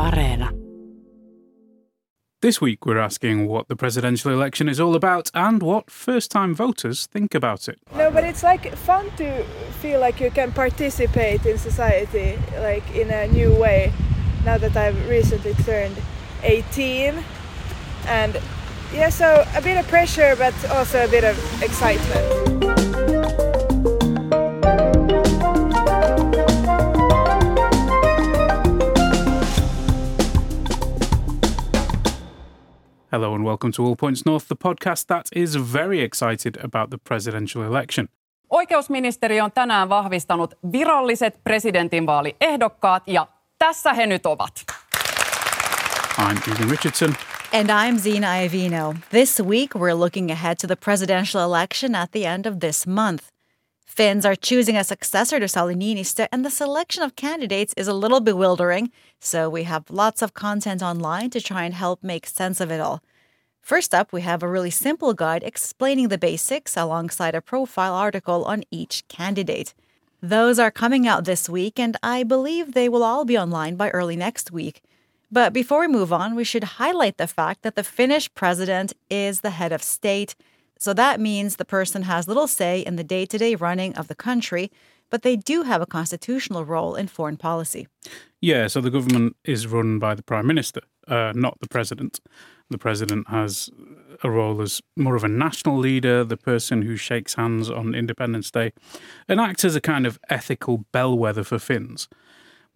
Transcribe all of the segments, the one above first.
Areena. This week, we're asking what the presidential election is all about and what first time voters think about it. No, but it's like fun to feel like you can participate in society like in a new way now that I've recently turned 18 and yeah so a bit of pressure but also a bit of excitement. Hello and welcome to All Points North, the podcast that is very excited about the presidential election. Oikeusministeri on tänään vahvistanut viralliset presidentinvaaliehdokkaat ja tässä he nyt ovat. I'm Egan Richardson. And I'm Zena Iovino. This week, we're looking ahead to the presidential election at the end of this month. Finns are choosing a successor to Sauli Niinistö, and the selection of candidates is a little bewildering, so we have lots of content online to try and help make sense of it all. First up, we have a really simple guide explaining the basics alongside a profile article on each candidate. Those are coming out this week, and I believe they will all be online by early next week. But before we move on, we should highlight the fact that the Finnish president is the head of state. So that means the person has little say in the day to day running of the country, but they do have a constitutional role in foreign policy. Yeah, so the government is run by the Prime Minister, uh, not the President. The President has a role as more of a national leader, the person who shakes hands on Independence Day, and acts as a kind of ethical bellwether for Finns.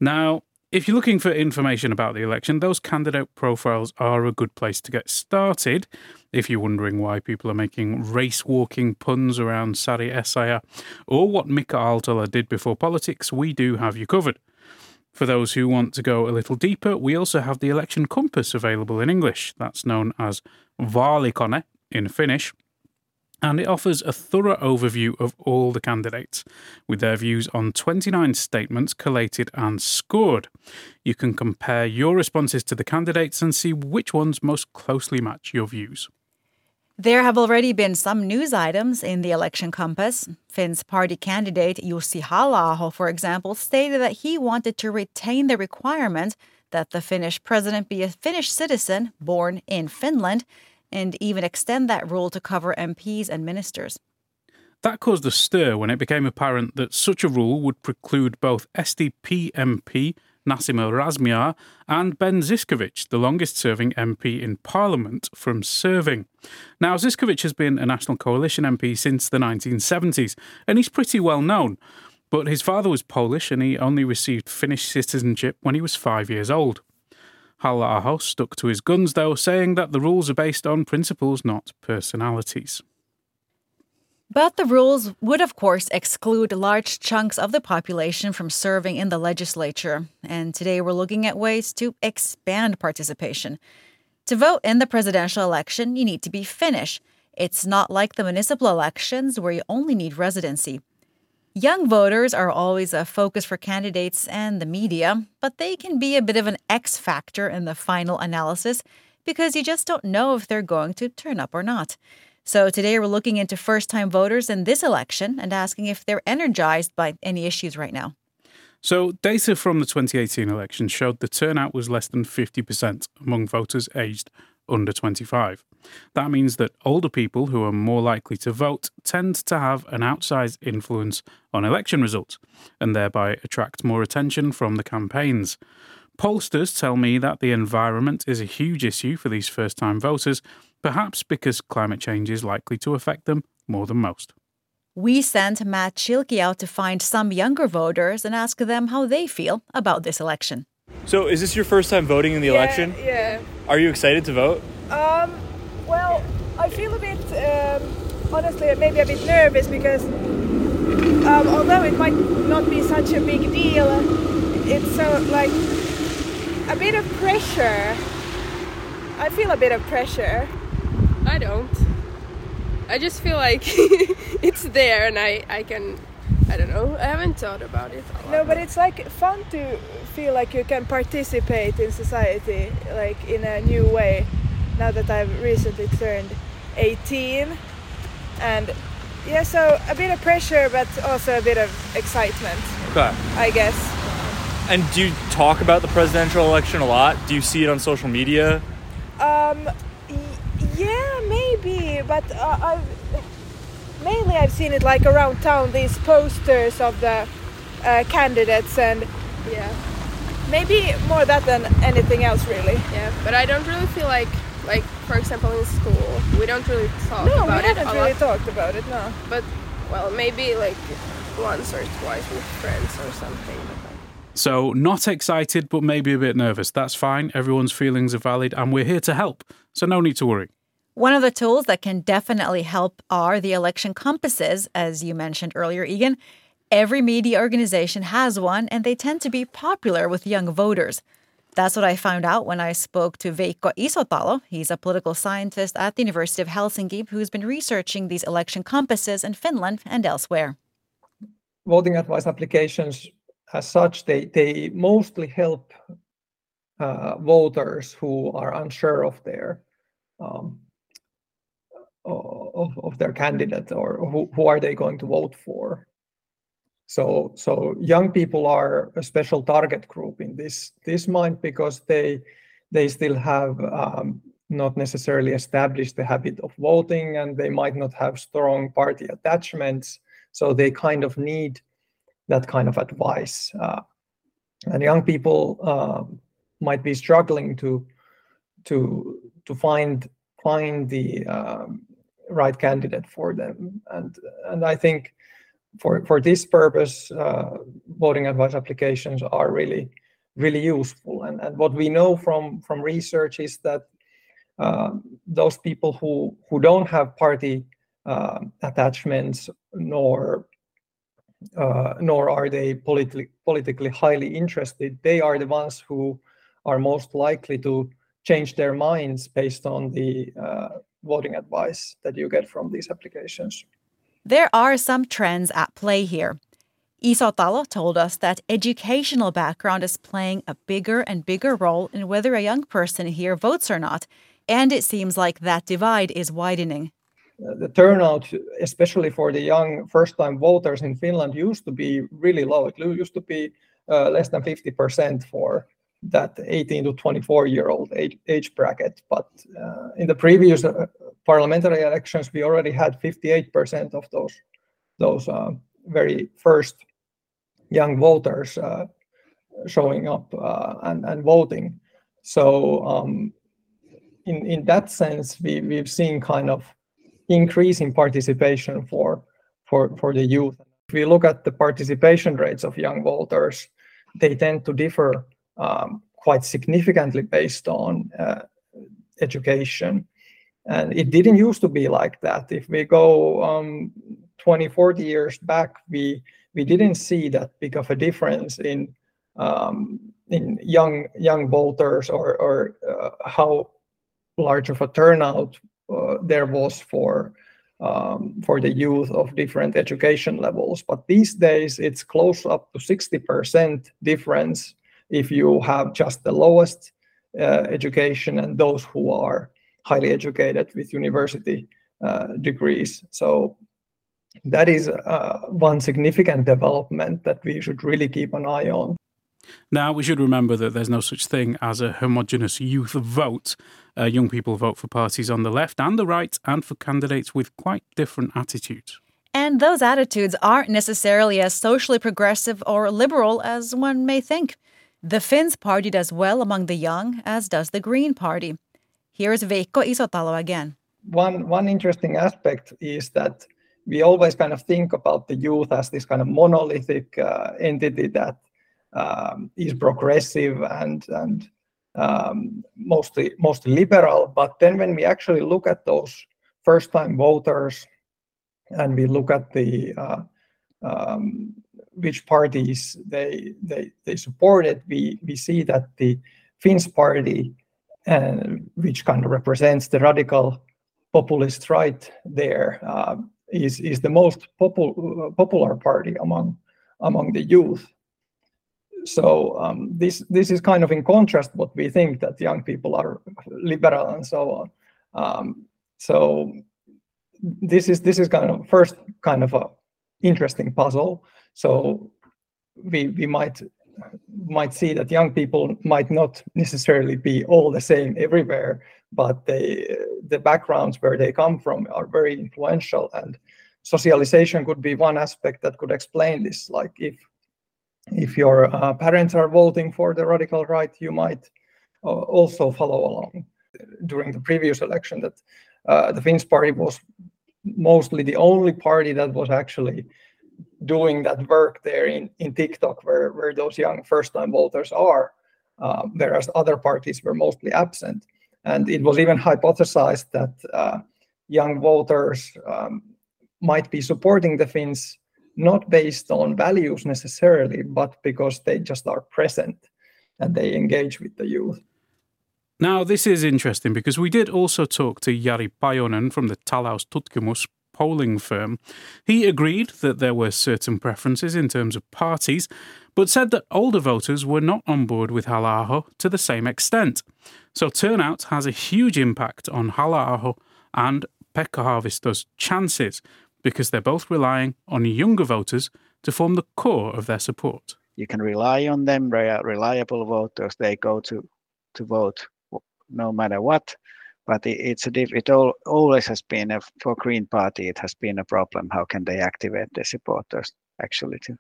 Now, if you're looking for information about the election, those candidate profiles are a good place to get started. If you're wondering why people are making race walking puns around Sari Essayah or what Mika Aaltola did before politics, we do have you covered. For those who want to go a little deeper, we also have the election compass available in English. That's known as Vaalikone in Finnish and it offers a thorough overview of all the candidates, with their views on 29 statements collated and scored. You can compare your responses to the candidates and see which ones most closely match your views. There have already been some news items in the election compass. Finn's party candidate Jussi Halla-aho for example, stated that he wanted to retain the requirement that the Finnish president be a Finnish citizen born in Finland and even extend that rule to cover MPs and ministers. That caused a stir when it became apparent that such a rule would preclude both SDP MP Nasima Razmyar and Ben Zyskowicz, the longest serving MP in Parliament, from serving. Now, Zyskowicz has been a National Coalition MP since the 1970s, and he's pretty well known. But his father was Polish and he only received Finnish citizenship when he was five years old. Halla-aho stuck to his guns, though, saying that the rules are based on principles, not personalities. But the rules would, of course, exclude large chunks of the population from serving in the legislature. And today we're looking at ways to expand participation. To vote in the presidential election, you need to be Finnish. It's not like the municipal elections where you only need residency. Young voters are always a focus for candidates and the media, but they can be a bit of an X factor in the final analysis because you just don't know if they're going to turn up or not. So today we're looking into first time voters in this election and asking if they're energized by any issues right now. So, data from the 2018 election showed the turnout was less than 50% among voters aged under 25. That means that older people who are more likely to vote tend to have an outsized influence on election results and thereby attract more attention from the campaigns. Pollsters tell me that the environment is a huge issue for these first time voters, perhaps because climate change is likely to affect them more than most. We sent Matt Schilke out to find some younger voters and ask them how they feel about this election. So, is this your first time voting in the yeah, election? Yeah. Are you excited to vote? Um, well, I feel a bit, um, honestly, maybe a bit nervous because um, although it might not be such a big deal, it's so like a bit of pressure. I feel a bit of pressure. I don't. I just feel like it's there and I, I can I don't know. I haven't thought about it. No, but it's like fun to feel like you can participate in society like in a new way. Now that I've recently turned 18, and yeah, so a bit of pressure, but also a bit of excitement. Okay. I guess. And do you talk about the presidential election a lot? Do you see it on social media? Um, y- yeah, maybe, but uh, I've mainly I've seen it like around town. These posters of the uh, candidates, and Yeah, maybe more that than anything else, really. yeah. But I don't really feel like, like for example, in school, we don't really talk No, we about it haven't a really lot. talked about it. No. But well, maybe like once or twice with friends or something. So, not excited, but maybe a bit nervous. That's fine. Everyone's feelings are valid, and we're here to help. So, no need to worry. One of the tools that can definitely help are the election compasses, as you mentioned earlier, Egan. Every media organization has one, and they tend to be popular with young voters. That's what I found out when I spoke to Veikko Isotalo. He's a political scientist at the University of Helsinki who's been researching these election compasses in Finland and elsewhere. voting advice applications as such they they mostly help uh, voters who are unsure of their um, of, of their candidate or who, who are they going to vote for? So so young people are a special target group in this this mind because they they still have um, not necessarily established the habit of voting and they might not have strong party attachments. So they kind of need that kind of advice uh, and young people uh, might be struggling to to to find find the um, right candidate for them and and i think for for this purpose uh, voting advice applications are really really useful and and what we know from from research is that uh, those people who who don't have party uh, attachments nor uh, nor are they politically politically highly interested. They are the ones who are most likely to change their minds based on the uh, voting advice that you get from these applications. There are some trends at play here. Isotalo told us that educational background is playing a bigger and bigger role in whether a young person here votes or not, and it seems like that divide is widening. Uh, the turnout, especially for the young first-time voters in Finland, used to be really low. It used to be uh, less than 50% for that 18 to 24 year old age, age bracket. But uh, in the previous uh, parliamentary elections, we already had 58% of those those uh, very first young voters uh, showing up uh, and, and voting. So um, in, in that sense, we, we've seen kind of increase in participation for, for, for the youth. If we look at the participation rates of young voters, they tend to differ um, quite significantly based on uh, education. And it didn't used to be like that. If we go um, 20, 40 years back, we we didn't see that big of a difference in um, in young young voters or or uh, how large of a turnout uh, there was for um, for the youth of different education levels. But these days, it's close up to 60% difference if you have just the lowest uh, education and those who are highly educated with university uh, degrees. So that is uh, one significant development that we should really keep an eye on. Now, we should remember that there's no such thing as a homogenous youth vote. Uh, young people vote for parties on the left and the right and for candidates with quite different attitudes. And those attitudes aren't necessarily as socially progressive or liberal as one may think. The Finns party does well among the young, as does the Green Party. Here's Veikko Isotalo again. One, one interesting aspect is that we always kind of think about the youth as this kind of monolithic uh, entity that um, is progressive and and um, mostly mostly liberal. But then when we actually look at those first time voters and we look at the uh, um, which parties they they they supported, we we see that the Finns party, uh, which kind of represents the radical populist right there, uh, is is the most popul- popular party among among the youth so um, this this is kind of in contrast what we think that young people are liberal and so on. Um, so this is this is kind of first kind of a interesting puzzle. So we we might might see that young people might not necessarily be all the same everywhere, but they the backgrounds where they come from are very influential and socialization could be one aspect that could explain this like if if your uh, parents are voting for the radical right you might uh, also follow along during the previous election that uh, the finns party was mostly the only party that was actually doing that work there in, in tiktok where, where those young first time voters are uh, whereas other parties were mostly absent and it was even hypothesized that uh, young voters um, might be supporting the Finns not based on values necessarily, but because they just are present and they engage with the youth. Now, this is interesting because we did also talk to Jari Pajunen from the Taloustutkimus polling firm. He agreed that there were certain preferences in terms of parties, but said that older voters were not on board with Halla-aho to the same extent. So turnout has a huge impact on Halla-aho and Pekka Haavisto's chances because they're both relying on younger voters to form the core of their support. You can rely on them, they are reliable voters, they go to, to vote no matter what. But it, it's a diff, it all, always has been a, for Green Party, it has been a problem. How can they activate their supporters actually to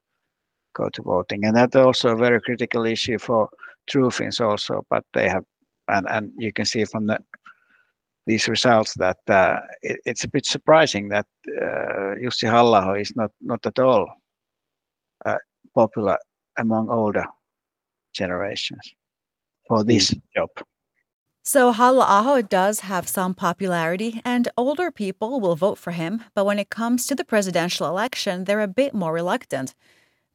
go to voting? And that's also a very critical issue for True Finns also, but they have, and, and you can see from the these results that uh, it, it's a bit surprising that uh, Jussi Halla-aho is not, not at all uh, popular among older generations for this mm. job. So Halla-aho does have some popularity, and older people will vote for him. But when it comes to the presidential election, they're a bit more reluctant.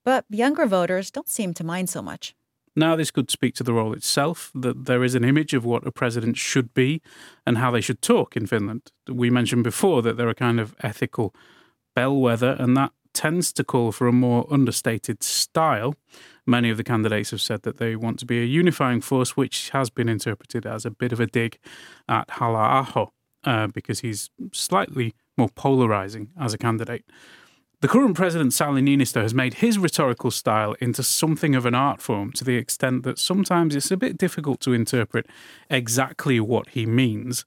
But younger voters don't seem to mind so much. Now, this could speak to the role itself, that there is an image of what a president should be and how they should talk in Finland. We mentioned before that they're a kind of ethical bellwether, and that tends to call for a more understated style. Many of the candidates have said that they want to be a unifying force, which has been interpreted as a bit of a dig at Halla-aho, uh, because he's slightly more polarizing as a candidate. The current president, Sauli Niinistö, has made his rhetorical style into something of an art form to the extent that sometimes it's a bit difficult to interpret exactly what he means.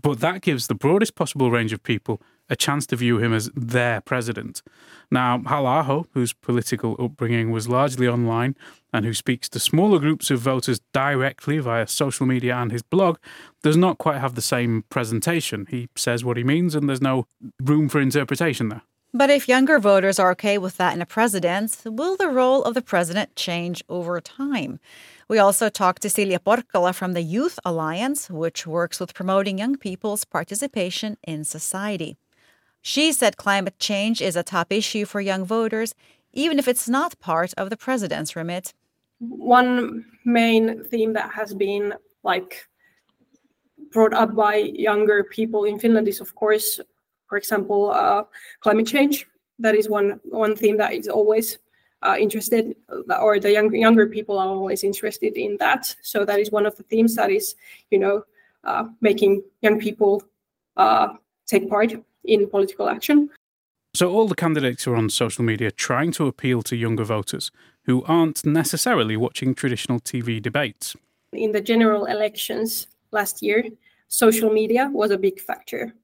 But that gives the broadest possible range of people a chance to view him as their president. Now, Halla-aho, whose political upbringing was largely online and who speaks to smaller groups of voters directly via social media and his blog, does not quite have the same presentation. He says what he means, and there's no room for interpretation there. But if younger voters are okay with that in a president, will the role of the president change over time? We also talked to Celia Porkkala from the Youth Alliance, which works with promoting young people's participation in society. She said climate change is a top issue for young voters, even if it's not part of the president's remit. One main theme that has been like brought up by younger people in Finland is, of course, for example, uh, climate change. That is one one theme that is always uh, interested, or the young, younger people are always interested in that. So that is one of the themes that is, you know, uh, making young people uh, take part in political action. So all the candidates are on social media trying to appeal to younger voters who aren't necessarily watching traditional TV debates. In the general elections last year, social media was a big factor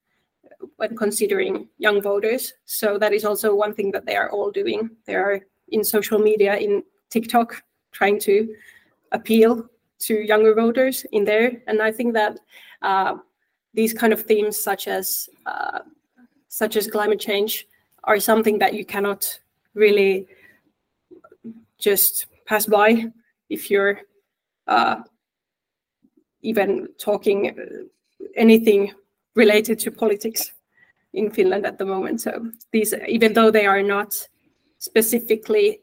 when considering young voters. So that is also one thing that they are all doing. They are in social media, in TikTok, trying to appeal to younger voters in there. And I think that uh, these kind of themes, such as uh, such as climate change, are something that you cannot really just pass by if you're uh, even talking uh, anything related to politics in Finland at the moment. So these, even though they are not specifically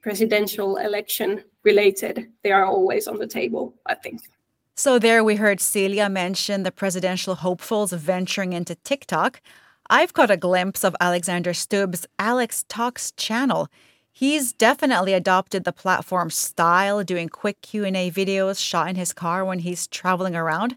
presidential election related, they are always on the table, I think. So there we heard Celia mention the presidential hopefuls venturing into TikTok. I've caught a glimpse of Alexander Stubb's Alex Talks channel. He's definitely adopted the platform style, doing quick Q&A videos shot in his car when he's traveling around.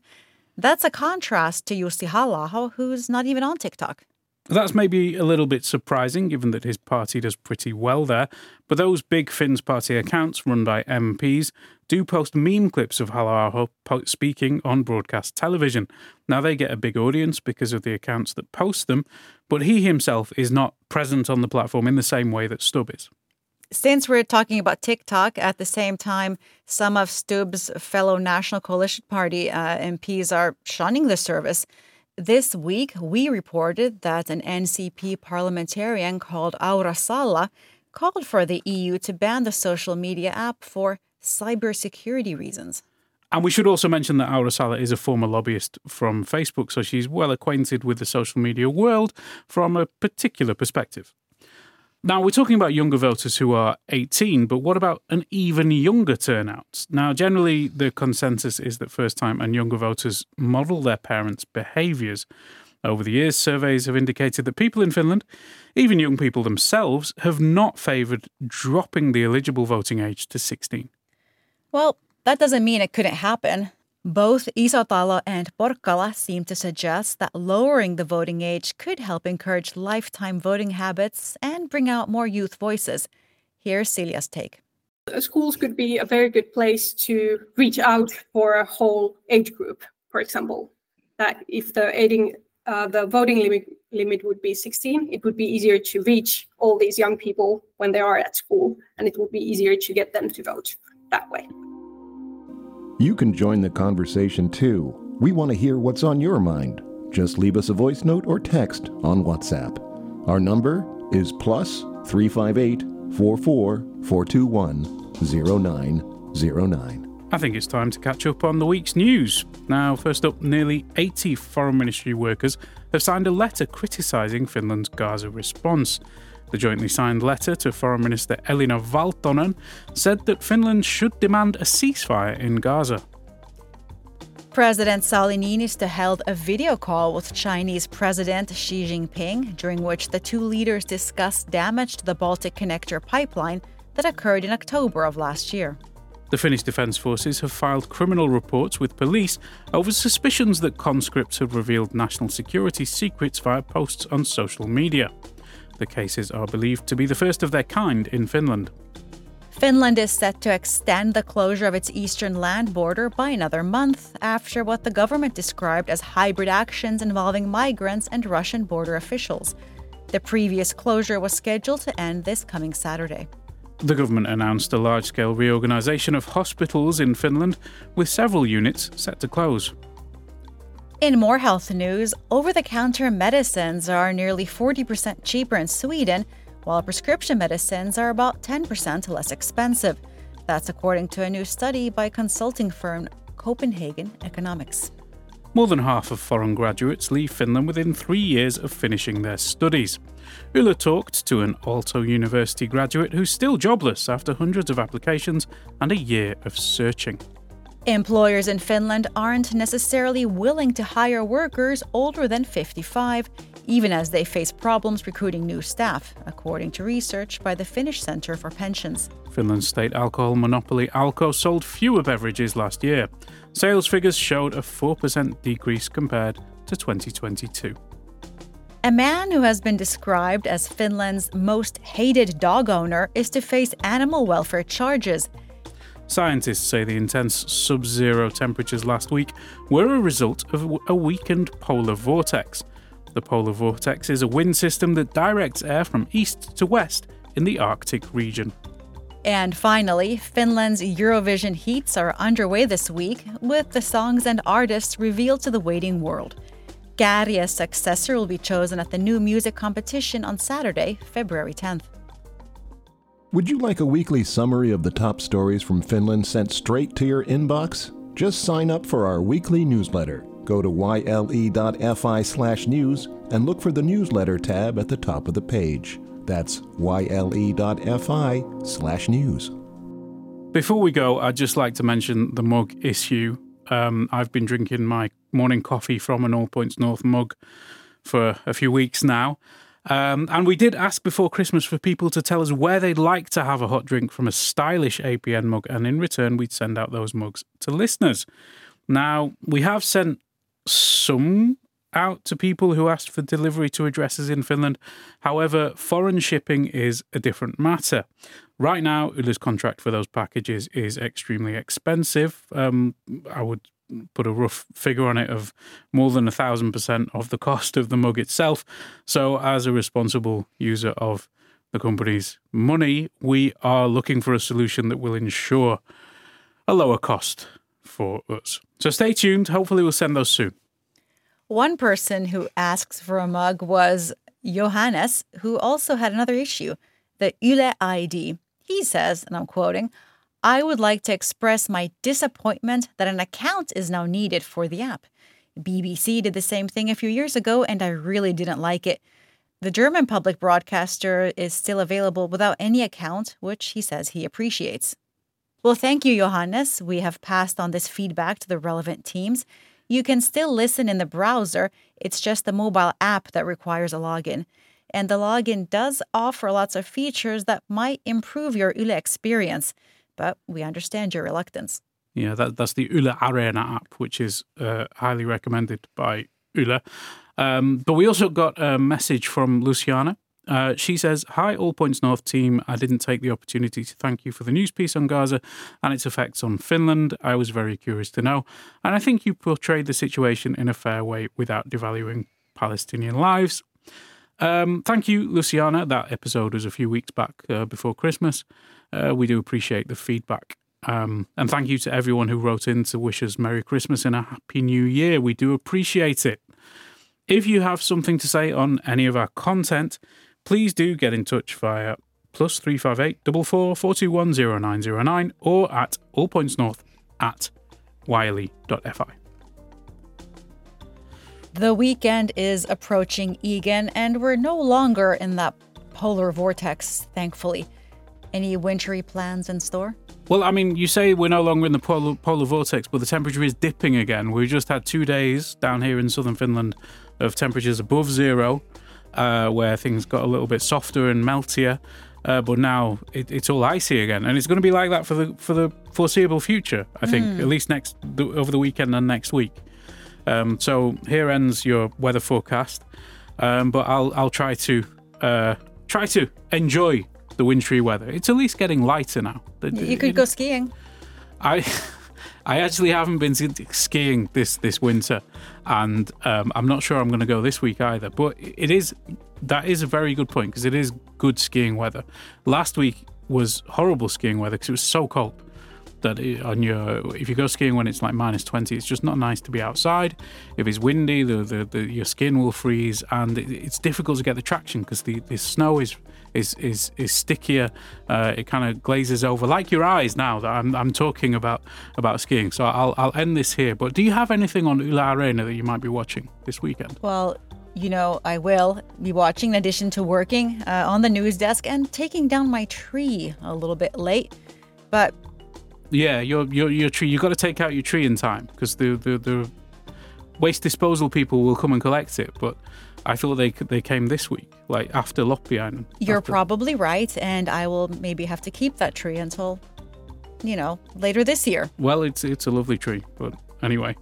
That's a contrast to Jussi Halla-aho who's not even on TikTok. That's maybe a little bit surprising given that his party does pretty well there, but those big Finns party accounts run by MPs do post meme clips of Halla-aho speaking on broadcast television. Now they get a big audience because of the accounts that post them, but he himself is not present on the platform in the same way that Stubb is. Since we're talking about TikTok, at the same time, some of Stubb's fellow National Coalition Party uh, MPs are shunning the service. This week, we reported that an NCP parliamentarian called Aura Salla called for the EU to ban the social media app for cybersecurity reasons. And we should also mention that Aura Salla is a former lobbyist from Facebook, so she's well acquainted with the social media world from a particular perspective. Now, we're talking about younger voters who are 18, but what about an even younger turnout? Now, generally, the consensus is that first time and younger voters model their parents' behaviours. Over the years, surveys have indicated that people in Finland, even young people themselves, have not favoured dropping the eligible voting age to 16. Well, that doesn't mean it couldn't happen. Both Isotalo and Porkkala seem to suggest that lowering the voting age could help encourage lifetime voting habits and bring out more youth voices. Here's Celia's take. Schools could be a very good place to reach out for a whole age group, for example. That if the aiding, uh, the voting limit, limit would be 16, it would be easier to reach all these young people when they are at school, and it would be easier to get them to vote that way. You can join the conversation too. We want to hear what's on your mind. Just leave us a voice note or text on WhatsApp. Our number is plus 358 44 421 0909. I think it's time to catch up on the week's news. Now, first up, nearly 80 Foreign Ministry workers have signed a letter criticising Finland's Gaza response. The jointly signed letter to Foreign Minister Elina Valtonen said that Finland should demand a ceasefire in Gaza. President Sauli Niinistö held a video call with Chinese President Xi Jinping, during which the two leaders discussed damage to the Balticconnector pipeline that occurred in October of last year. The Finnish Defence Forces have filed criminal reports with police over suspicions that conscripts have revealed national security secrets via posts on social media. The cases are believed to be the first of their kind in Finland. Finland is set to extend the closure of its eastern land border by another month after what the government described as hybrid actions involving migrants and Russian border officials. The previous closure was scheduled to end this coming Saturday. The government announced a large scale reorganisation of hospitals in Finland, with several units set to close. In more health news, over the counter medicines are nearly 40% cheaper in Sweden, while prescription medicines are about 10% less expensive. That's according to a new study by consulting firm Copenhagen Economics. More than half of foreign graduates leave Finland within three years of finishing their studies. Ulla talked to an Aalto University graduate who's still jobless after hundreds of applications and a year of searching. Employers in Finland aren't necessarily willing to hire workers older than 55, even as they face problems recruiting new staff, according to research by the Finnish Centre for Pensions. Finland's state alcohol monopoly Alko sold fewer beverages last year. Sales figures showed a 4% decrease compared to 2022. A man who has been described as Finland's most hated dog owner is to face animal welfare charges Scientists say the intense sub zero temperatures last week were a result of a weakened polar vortex. The polar vortex is a wind system that directs air from east to west in the Arctic region. And finally, Finland's Eurovision heats are underway this week, with the songs and artists revealed to the waiting world. Käärijä's successor will be chosen at the new music competition on Saturday, February 10th. Would you like a weekly summary of the top stories from Finland sent straight to your inbox? Just sign up for our weekly newsletter. Go to yle.fi/news and look for the newsletter tab at the top of the page. That's yle.fi/news. Before we go, I'd just like to mention the mug issue. Um, I've been drinking my morning coffee from an All Points North mug for a few weeks now. Um, and we did ask before Christmas for people to tell us where they'd like to have a hot drink from a stylish APN mug, and in return, we'd send out those mugs to listeners. Now, we have sent some out to people who asked for delivery to addresses in Finland. However, foreign shipping is a different matter. Right now, Yle's contract for those packages is extremely expensive. Um, I would put a rough figure on it of more than a thousand percent of the cost of the mug itself. So, as a responsible user of the company's money, we are looking for a solution that will ensure a lower cost for us. So, stay tuned. Hopefully, we'll send those soon. One person who asks for a mug was Johannes, who also had another issue the Yle ID. He says, and I'm quoting, I would like to express my disappointment that an account is now needed for the app. BBC did the same thing a few years ago, and I really didn't like it. The German public broadcaster is still available without any account, which he says he appreciates. Well, thank you, Johannes. We have passed on this feedback to the relevant teams. You can still listen in the browser, it's just the mobile app that requires a login. And the login does offer lots of features that might improve your Yle experience, but we understand your reluctance. Yeah, that, that's the Yle Areena app, which is uh, highly recommended by Yle. Um, but we also got a message from Luciana. Uh, she says, Hi, All Points North team. I didn't take the opportunity to thank you for the news piece on Gaza and its effects on Finland. I was very curious to know. And I think you portrayed the situation in a fair way without devaluing Palestinian lives. Um, thank you, Luciana. That episode was a few weeks back uh, before Christmas. Uh, we do appreciate the feedback. Um, and thank you to everyone who wrote in to wish us Merry Christmas and a Happy New Year. We do appreciate it. If you have something to say on any of our content, please do get in touch via plus 358 44 421 0909 or at allpointsnorth at yle.fi. The weekend is approaching Egan, and we're no longer in that polar vortex, thankfully. Any wintry plans in store? Well, I mean, you say we're no longer in the polar, polar vortex, but the temperature is dipping again. We just had two days down here in southern Finland of temperatures above zero, uh, where things got a little bit softer and meltier. Uh, but now it, it's all icy again, and it's going to be like that for the for the foreseeable future. I think Mm. at least next the, over the weekend and next week. Um, so here ends your weather forecast. Um, but I'll I'll try to uh, try to enjoy the wintry weather. It's at least getting lighter now. The- You could go skiing. I I actually haven't been skiing this this winter, and um, I'm not sure I'm going to go this week either. But it is that is a very good point because it is good skiing weather. Last week was horrible skiing weather because it was so cold that on your if you go skiing when it's like minus 20 it's just not nice to be outside. If it's windy the, the, the your skin will freeze and it, it's difficult to get the traction because the, the snow is is is, is stickier uh, it kind of glazes over like your eyes now that I'm, I'm talking about about skiing. So I'll, I'll end this here but do you have anything on Yle Areena that you might be watching this weekend? Well, you know, I will be watching in addition to working uh, on the news desk and taking down my tree a little bit late. But Yeah, your your your tree. You've got to take out your tree in time because the, the the waste disposal people will come and collect it. But I thought they they came this week, like after Loppiainen. you're after- probably right, and I will maybe have to keep that tree until, you know, later this year. Well, it's it's a lovely tree, but anyway.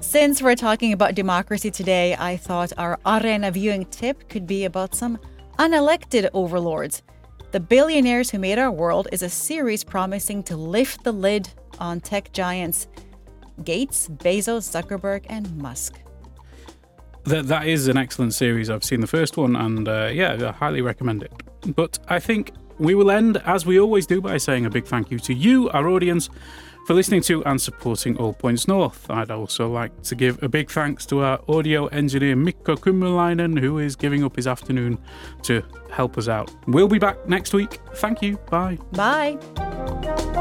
Since we're talking about democracy today, I thought our Areena viewing tip could be about some unelected overlords. The Billionaires Who Made Our World is a series promising to lift the lid on tech giants Gates, Bezos, Zuckerberg, and Musk. That that is an excellent series. I've seen the first one, and uh, yeah, I highly recommend it. But I think we will end as we always do by saying a big thank you to you, our audience, for listening to and supporting All Points North. I'd also like to give a big thanks to our audio engineer Mikko Kymäläinen, who is giving up his afternoon to help us out. We'll be back next week. Thank you. Bye. Bye.